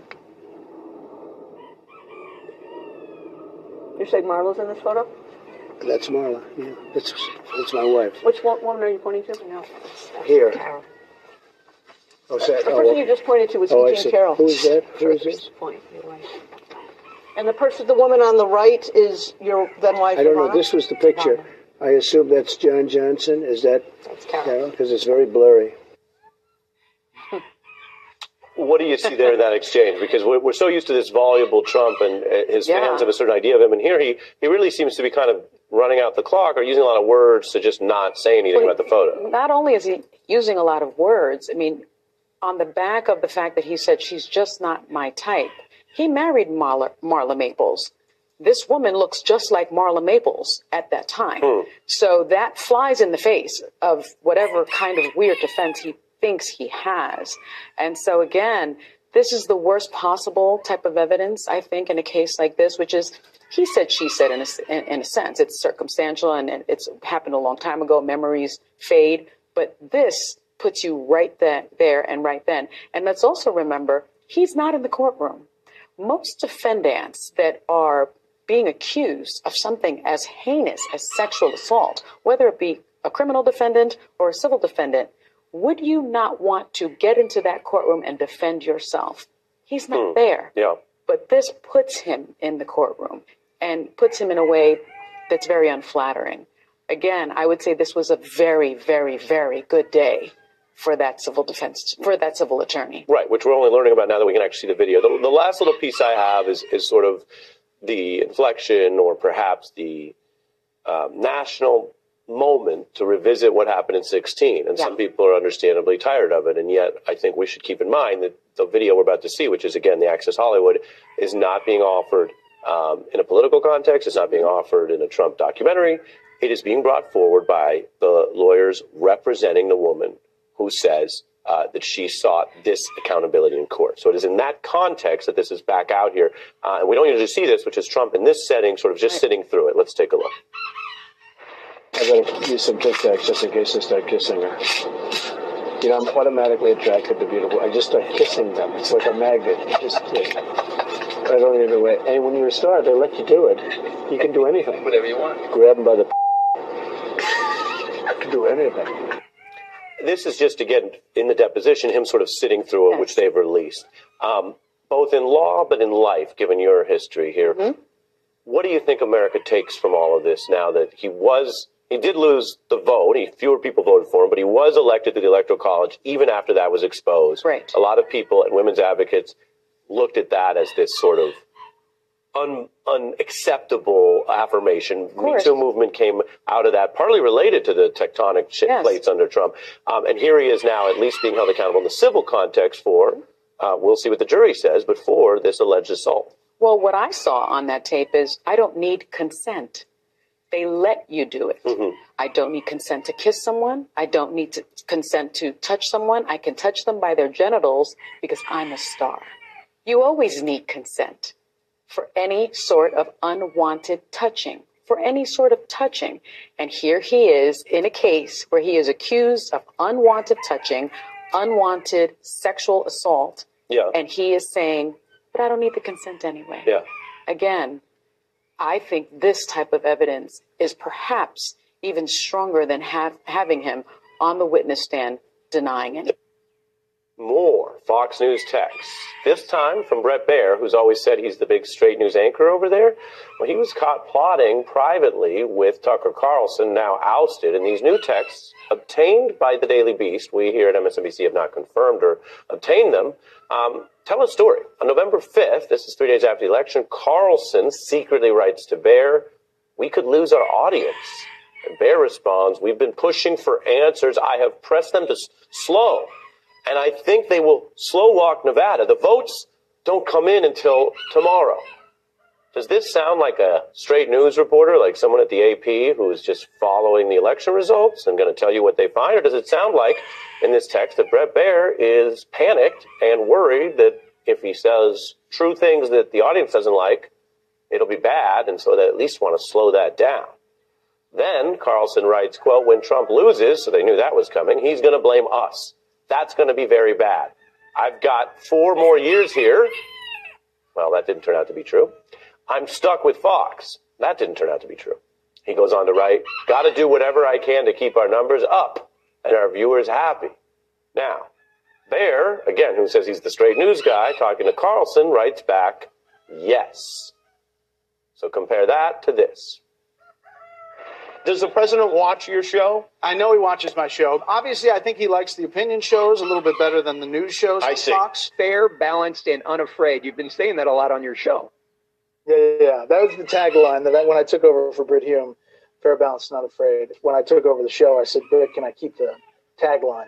S12: You say Marla's in this photo?
S3: That's Marla. Yeah, that's that's my wife.
S12: Which one, woman are you pointing to? No.
S3: Here. Oh, is that,
S12: The
S3: oh,
S12: person you just pointed to was
S3: oh,
S12: Eugene. Carroll.
S3: Who is that? Who is this?
S12: Point, your wife. And the person, the woman on the right is your then wife.
S3: I don't know. This was the picture. I assume that's John Johnson. Is that Carroll? Because it's very blurry.
S11: What do you see there in that exchange? Because we're, we're so used to this voluble Trump and uh, his
S14: Yeah.
S11: fans have a certain idea of him, and here he, he really seems to be kind of running out the clock or using a lot of words to just not say anything about the photo.
S14: Not only is he using a lot of words, I mean, on the back of the fact that he said she's just not my type, he married Marla, Marla Maples. This woman looks just like Marla Maples at that time. Hmm. So that flies in the face of whatever kind of weird defense he thinks he has. And so again, this is the worst possible type of evidence, I think, in a case like this, which is he said, she said, in a, in, in a sense. It's circumstantial and and it's happened a long time ago. Memories fade. But this puts you right there, there and right then. And let's also remember, he's not in the courtroom. Most defendants that are being accused of something as heinous as sexual assault, whether it be a criminal defendant or a civil defendant, would you not want to get into that courtroom and defend yourself? He's not hmm. there.
S11: Yeah.
S14: But this puts him in the courtroom and puts him in a way that's very unflattering. Again, I would say this was a very, very, very good day for that civil defense, for that civil attorney.
S11: Right, which we're only learning about now that we can actually see the video. The, the last little piece I have is, is sort of the inflection or perhaps the um, national moment to revisit what happened in 16. And some people are understandably tired of it. And yet, I think we should keep in mind that the video we're about to see, which is again the Access Hollywood, is not being offered um, in a political context. It's not being offered in a Trump documentary. It is being brought forward by the lawyers representing the woman who says uh, that she sought this accountability in court. So it is in that context that this is back out here. Uh, and we don't usually see this, which is Trump in this setting, sort of just sitting through it. Let's take a look.
S3: I better use some Tic Tacs just in case I start kissing her. You know, I'm automatically attracted to beautiful. I just start kissing them. It's like a magnet. You Just I don't even wait. And when you're a star, they let you do it. You can do anything.
S15: Whatever you want.
S3: Grab them by the. You can do anything.
S11: This is just again in the deposition, him sort of sitting through it, which they've released. Um, both in law, but in life, given your history here, what do you think America takes from all of this now that he was, he did lose the vote, he, fewer people voted for him, but he was elected to the Electoral College even after that was exposed. Right. A lot of people and women's advocates looked at that as this sort of un, unacceptable affirmation. Me. Too movement came out of that, partly related to the tectonic shi plates under Trump. Um, and here he is now, at least being held accountable in the civil context for, uh, we'll see what the jury says, but for this alleged assault.
S14: Well, what I saw on that tape is I don't need consent. They let you do it. I don't need consent to kiss someone. I don't need to consent to touch someone. I can touch them by their genitals because I'm a star. You always need consent for any sort of unwanted touching, for any sort of touching. And here he is in a case where he is accused of unwanted touching, unwanted sexual assault.
S11: Yeah.
S14: And he is saying, but I don't need the consent anyway.
S11: Yeah.
S14: Again, I think this type of evidence is perhaps even stronger than have, having him on the witness stand denying it.
S11: More Fox News texts. This time from Bret Baier, who's always said he's the big straight news anchor over there. Well, he was caught plotting privately with Tucker Carlson, now ousted. And these new texts, obtained by the Daily Beast, we here at MSNBC have not confirmed or obtained them, um, tell a story. On November 5th, this is three days after the election, Carlson secretly writes to Baier, we could lose our audience. And Baier responds, we've been pushing for answers. I have pressed them to s- slow. And I think they will slow walk Nevada. The votes don't come in until tomorrow. Does this sound like a straight news reporter, like someone at the AP who is just following the election results and going to tell you what they find? Or does it sound like in this text that Bret Baier is panicked and worried that if he says true things that the audience doesn't like, it'll be bad, and so they at least want to slow that down? Then Carlson writes, quote, when Trump loses, so they knew that was coming, he's going to blame us. That's going to be very bad. I've got four more years here. Well, that didn't turn out to be true. I'm stuck with Fox. That didn't turn out to be true. He goes on to write, got to do whatever I can to keep our numbers up and our viewers happy. Now, Baier, again, who says he's the straight news guy, talking to Carlson, writes back, yes. So compare that to this.
S15: Does the president watch your show? I know he watches my show. Obviously, I think he likes the opinion shows a little bit better than the news shows
S16: I see.
S15: Fox.
S16: Fair, balanced, and unafraid. You've been saying that a lot on your show.
S13: Yeah, yeah, yeah. That was the tagline that I, when I took over for Brit Hume, fair, balanced, not afraid. When I took over the show, I said, Brit, can I keep the tagline?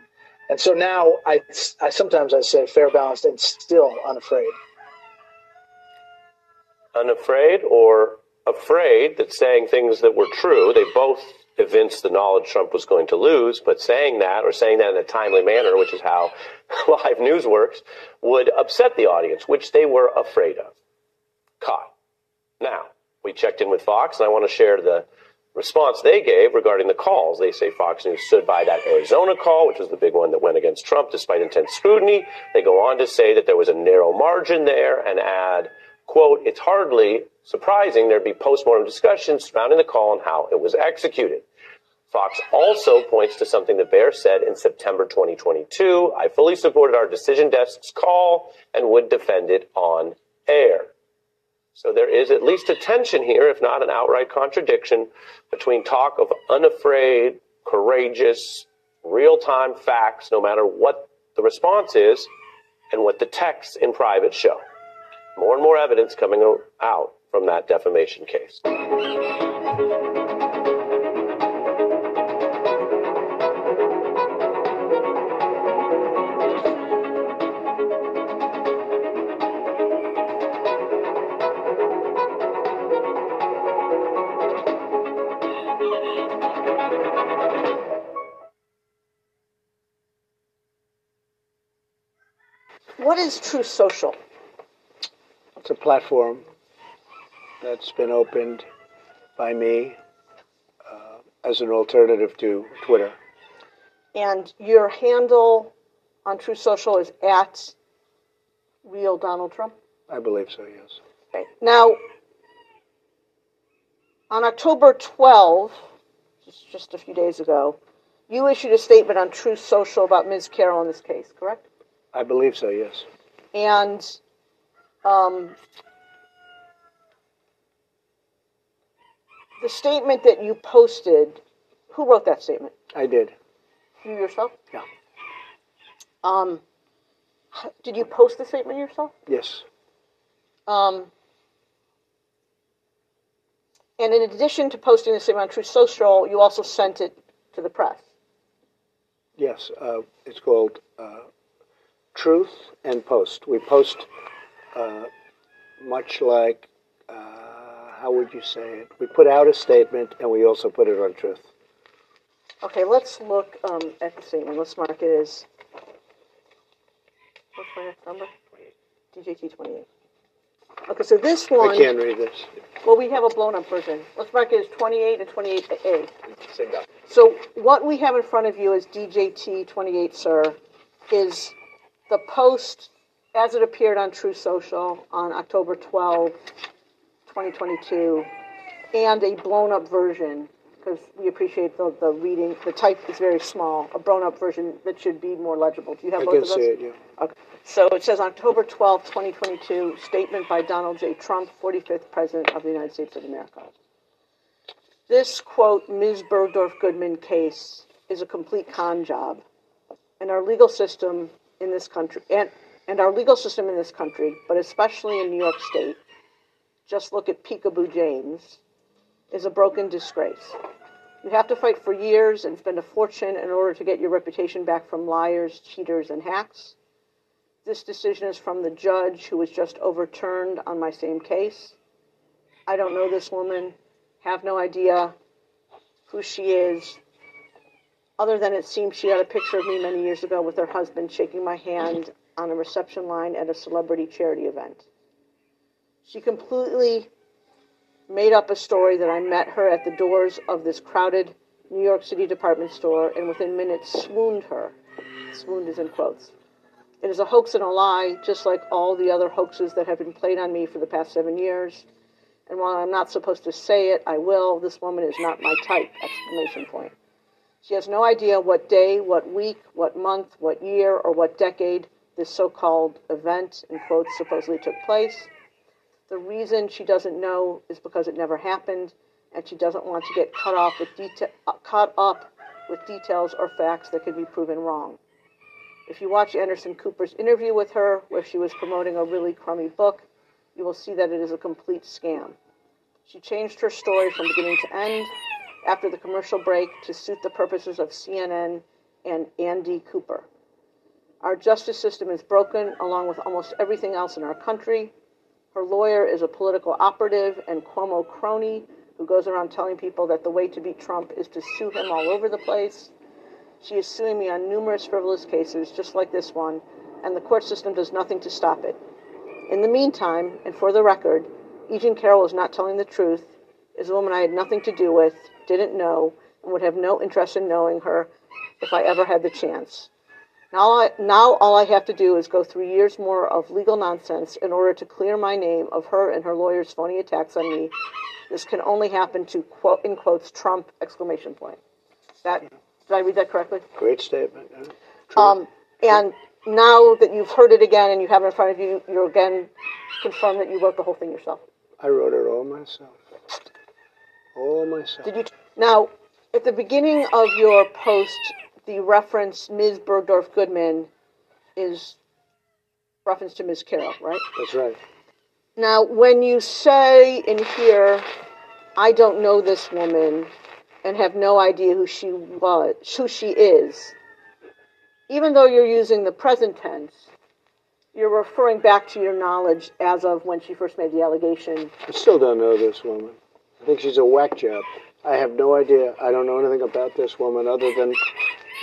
S13: And so now I, I sometimes I say fair, balanced, and still unafraid.
S11: unafraid or afraid that saying things that were true, they both evinced the knowledge Trump was going to lose, but saying that or saying that in a timely manner, which is how live news works, would upset the audience, which they were afraid of. Caught. Now, we checked in with Fox, and I want to share the response they gave regarding the calls. They say Fox News stood by that Arizona call, which was the big one that went against Trump despite intense scrutiny. They go on to say that there was a narrow margin there and add, quote, it's hardly surprising there'd be postmortem discussions surrounding the call and how it was executed. Fox also points to something that Baier said in September 2022. I fully supported our decision desk's call and would defend it on air. So there is at least a tension here, if not an outright contradiction, between talk of unafraid, courageous, real time facts, no matter what the response is, and what the texts in private show. More and more evidence coming out from that defamation case.
S12: What is Truth Social?
S13: It's a platform that's been opened by me uh, as an alternative to Twitter.
S12: And your handle on Truth Social is at real Donald Trump.
S13: I believe so, yes.
S12: Okay. Now, on October 12, just, just a few days ago, you issued a statement on Truth Social about Ms. Carroll in this case, correct?
S13: I believe so, yes.
S12: And um, the statement that you posted, who wrote that statement?
S13: I did.
S12: You yourself?
S13: Yeah.
S12: Um, did you post the statement yourself?
S13: Yes.
S12: Um, and in addition to posting the statement on Truth Social, you also sent it to the press.
S13: Yes. Uh, it's called uh, Truth and Post. We post uh, much like, uh, how would you say it? We put out a statement and we also put it on Truth.
S12: Okay, let's look um, at the statement. Let's mark it as. What's my number? DJT 28. Okay, so this one.
S13: I can't read this.
S12: Well, we have a blown up version. Let's mark it as 28 and 28A.
S16: Same.
S12: So what we have in front of you is DJT 28, sir, is the post as it appeared on Truth Social on October 12, 2022, and a blown up version because we appreciate the, the reading. The type is very small. A blown up version that should be more legible. Do you have
S13: I
S12: both
S13: can
S12: of those?
S13: see it, yeah.
S12: Okay. So it says October 12, 2022, statement by Donald J. Trump, 45th President of the United States of America. This quote, Ms. Bergdorf Goodman case is a complete con job. And our legal system in this country, and, and our legal system in this country, but especially in New York State, just look at Peekaboo James, is a broken disgrace. You have to fight for years and spend a fortune in order to get your reputation back from liars, cheaters, and hacks. This decision is from the judge who was just overturned on my same case. I don't know this woman, have no idea who she is, other than it seems she had a picture of me many years ago with her husband shaking my hand on a reception line at a celebrity charity event. She completely made up a story that I met her at the doors of this crowded New York City department store and within minutes swooned her. Swooned is in quotes. It is a hoax and a lie, just like all the other hoaxes that have been played on me for the past seven years. And while I'm not supposed to say it, I will. This woman is not my type! Exclamation point. She has no idea what day, what week, what month, what year, or what decade this so-called event, in quotes, supposedly took place. The reason she doesn't know is because it never happened, and she doesn't want to get cut off with deta- uh, caught up with details or facts that could be proven wrong. If you watch Anderson Cooper's interview with her, where she was promoting a really crummy book, you will see that it is a complete scam. She changed her story from beginning to end after the commercial break to suit the purposes of CNN and Andy Cooper. Our justice system is broken, along with almost everything else in our country. Her lawyer is a political operative and Cuomo crony who goes around telling people that the way to beat Trump is to sue him all over the place. She is suing me on numerous frivolous cases, just like this one, and the court system does nothing to stop it. In the meantime, and for the record, E. Carroll is not telling the truth, is a woman I had nothing to do with, didn't know, and would have no interest in knowing her if I ever had the chance. Now, I, now all I have to do is go through years more of legal nonsense in order to clear my name of her and her lawyer's phony attacks on me. This can only happen to quote in quotes Trump exclamation point. That did I read that correctly?
S13: Great statement. huh?
S12: Um, and now that you've heard it again and you have it in front of you, you're again confirmed that you wrote the whole thing yourself.
S13: I wrote it all myself. All myself.
S12: Did you? Now, at the beginning of your post, the reference Ms. Bergdorf Goodman is reference to Ms. Carroll, right?
S13: That's right.
S12: Now, when you say in here, I don't know this woman and have no idea who she was, who she is, even though you're using the present tense, you're referring back to your knowledge as of when she first made the allegation.
S13: I still don't know this woman. I think she's a whack job. I have no idea. I don't know anything about this woman other than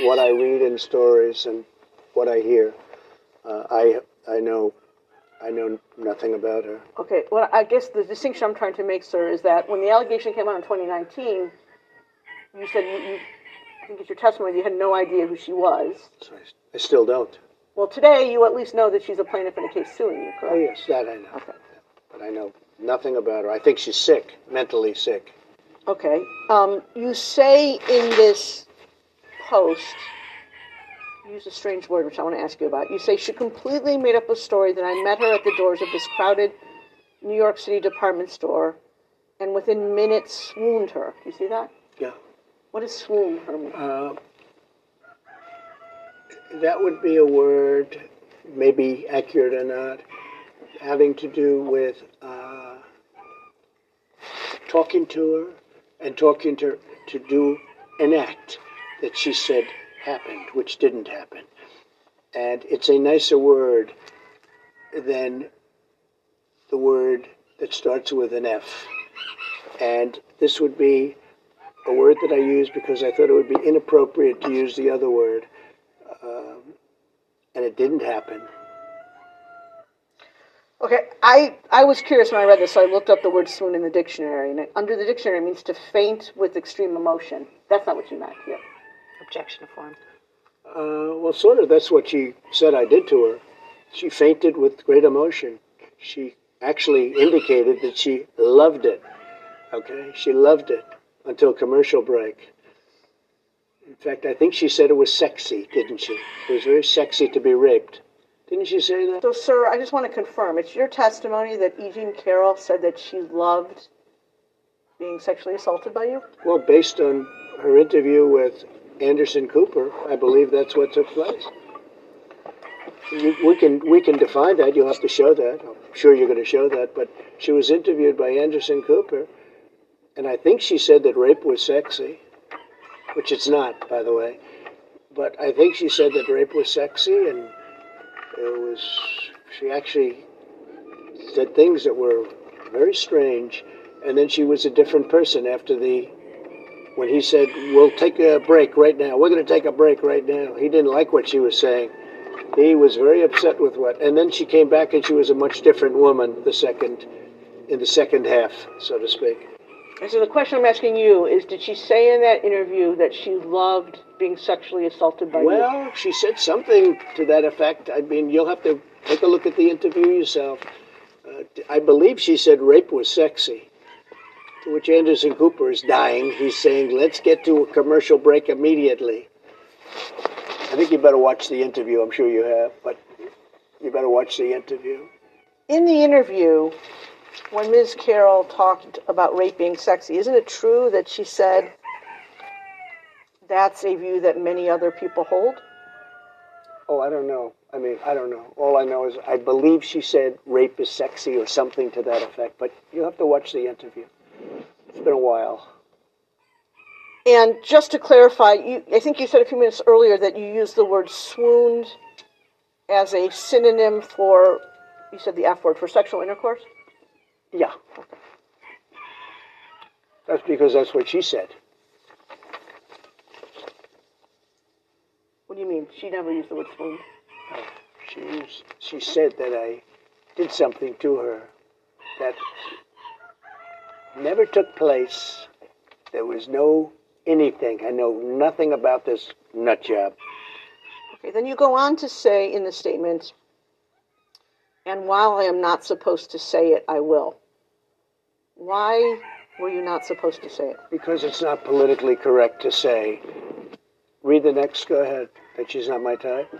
S13: what I read in stories and what I hear. Uh, I I know I know nothing about her.
S12: Okay, well, I guess the distinction I'm trying to make, sir, is that when the allegation came out in 2019, you said you, you I think it's your testimony, you had no idea who she was.
S13: I still don't.
S12: Well, today you at least know that she's a plaintiff in a case suing you,
S13: Oh yes, that I know. Okay. But I know nothing about her. I think she's sick, mentally sick.
S12: Okay. Um, you say in this post, use a strange word which I want to ask you about. You say she completely made up a story that I met her at the doors of this crowded New York City department store and within minutes swooned her. Do you see that?
S13: Yeah.
S12: What does swoon her mean?
S13: Uh, that would be a word, maybe accurate or not, having to do with uh, talking to her and talking to her to do an act that she said happened, which didn't happen. And it's a nicer word than the word that starts with an F. And this would be a word that I used because I thought it would be inappropriate to use the other word. Um, and it didn't happen.
S12: Okay, I, I was curious when I read this, so I looked up the word swoon in the dictionary, and under the dictionary it means to faint with extreme emotion. That's not what you meant here.
S14: Objection to form.
S13: Uh, well, sort of. That's what she said I did to her. She fainted with great emotion. She actually indicated that she loved it. Okay? She loved it until commercial break. In fact, I think she said it was sexy, didn't she? It was very sexy to be raped. Didn't she say that?
S12: So, sir, I just want to confirm it's your testimony that E. Jean Carroll said that she loved being sexually assaulted by you?
S13: Well, based on her interview with Anderson Cooper, I believe that's what took place. We can we can define that. You'll have to show that. I'm sure you're going to show that. But she was interviewed by Anderson Cooper, and I think she said that rape was sexy, which it's not, by the way. But I think she said that rape was sexy, and it was. She actually said things that were very strange, and then she was a different person after the when he said, "We'll take a break right now. We're going to take a break right now." He didn't like what she was saying. He was very upset with what, and then she came back and she was a much different woman. The second, in the second half, so to speak.
S12: And so the question I'm asking you is: Did she say in that interview that she loved being sexually assaulted by you?
S13: Well, she said something to that effect. I mean, you'll have to take a look at the interview yourself. Uh, I believe she said rape was sexy. To which Anderson Cooper is dying. He's saying, let's get to a commercial break immediately. I think you better watch the interview. I'm sure you have, but you better watch the interview.
S12: In the interview, when Ms. Carroll talked about rape being sexy, isn't it true that she said that's a view that many other people hold?
S13: Oh, I don't know. I mean, I don't know. All I know is I believe she said rape is sexy or something to that effect, but you have to watch the interview. It's been a while.
S12: And just to clarify, you, I think you said a few minutes earlier that you used the word swooned as a synonym for, you said the F word, for sexual intercourse?
S13: Yeah. That's because that's what she said.
S12: What do you mean? She never used the word swooned.
S13: Oh, she used, she said that I did something to her that never took place. There was no anything. I know nothing about this nut job.
S12: Okay, then you go on to say in the statement, and while I am not supposed to say it, I will. Why were you not supposed to say it?
S13: Because it's not politically correct to say. Read the next, go ahead. That she's not my type?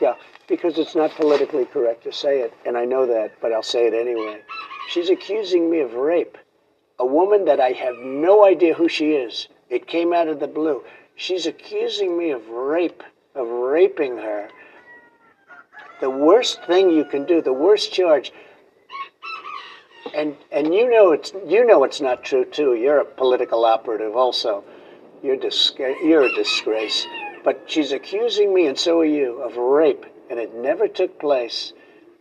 S13: Yeah, because it's not politically correct to say it, and I know that, but I'll say it anyway. She's accusing me of rape. A woman that I have no idea who she is. It came out of the blue. She's accusing me of rape, of raping her. The worst thing you can do, the worst charge. And and you know it's you know it's not true too. You're a political operative also. You're disgra- you're a disgrace. But she's accusing me, and so are you, of rape, and it never took place.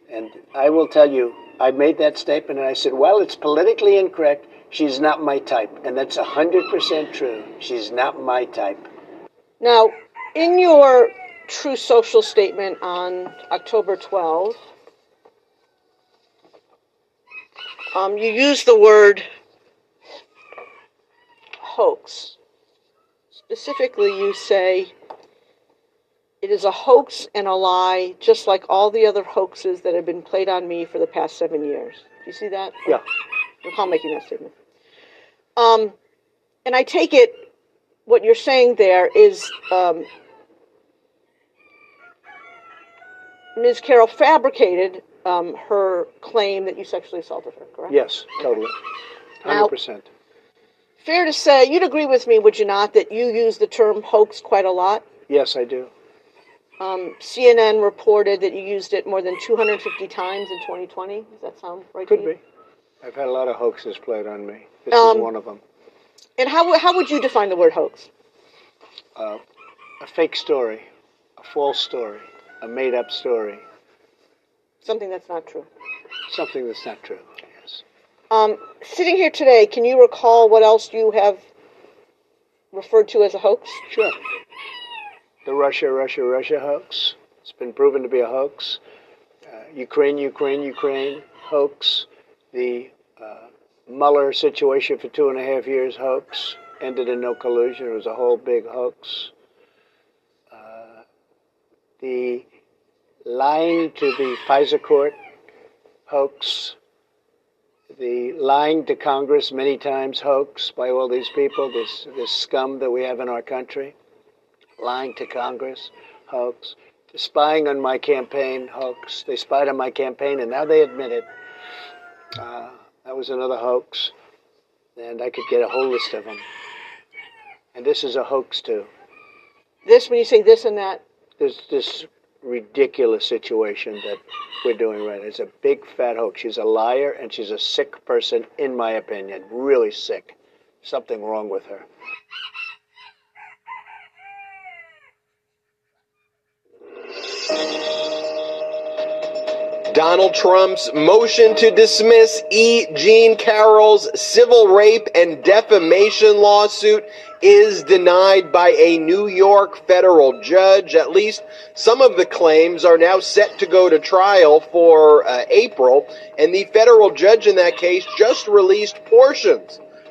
S13: And I will tell you, I made that statement, and I said, well, it's politically incorrect. She's not my type, and that's hundred percent true. She's not my type.
S12: Now, in your Truth Social statement on October 12, um, you use the word hoax. Specifically, you say it is a hoax and a lie, just like all the other hoaxes that have been played on me for the past seven years. Do you see that?
S13: Yeah.
S12: recall making that statement. Um, and I take it what you're saying there is um, Ms. Carroll fabricated um, her claim that you sexually assaulted her, correct?
S13: Yes, totally. 100%.
S12: Fair to say, you'd agree with me, would you not, that you use the term hoax quite a lot?
S13: Yes, I do.
S12: Um, CNN reported that you used it more than 250 times in 2020. Does that sound right
S13: Could
S12: to you?
S13: be. I've had a lot of hoaxes played on me. This
S12: Um,
S13: is one of them.
S12: And how, how would you define the word hoax?
S13: Uh, a fake story, a false story, a made up story,
S12: Something that's not true.
S13: something that's not true. Yes.
S12: Um, sitting here today, can you recall what else you have referred to as a hoax?
S13: Sure. The Russia, Russia, Russia hoax. It's been proven to be a hoax. Uh, Ukraine, Ukraine, Ukraine hoax. The uh, Mueller situation for two and a half years hoax. Ended in no collusion. It was a whole big hoax. Uh, the lying to the FISA court hoax. The lying to Congress many times hoax by all these people, this, this scum that we have in our country. Lying to Congress, hoax. The spying on my campaign, hoax. They spied on my campaign and now they admit it. Uh, that was another hoax. And I could get a whole list of them. And this is a hoax too.
S12: This, when you say this and that,
S13: There's this ridiculous situation that we're doing right. Now. It's a big fat hoax. She's a liar and she's a sick person, in my opinion. Really sick. Something wrong with her.
S16: Donald Trump's motion to dismiss E. Jean Carroll's civil rape and defamation lawsuit is denied by a New York federal judge. At least some of the claims are now set to go to trial for uh, April, and the federal judge in that case just released portions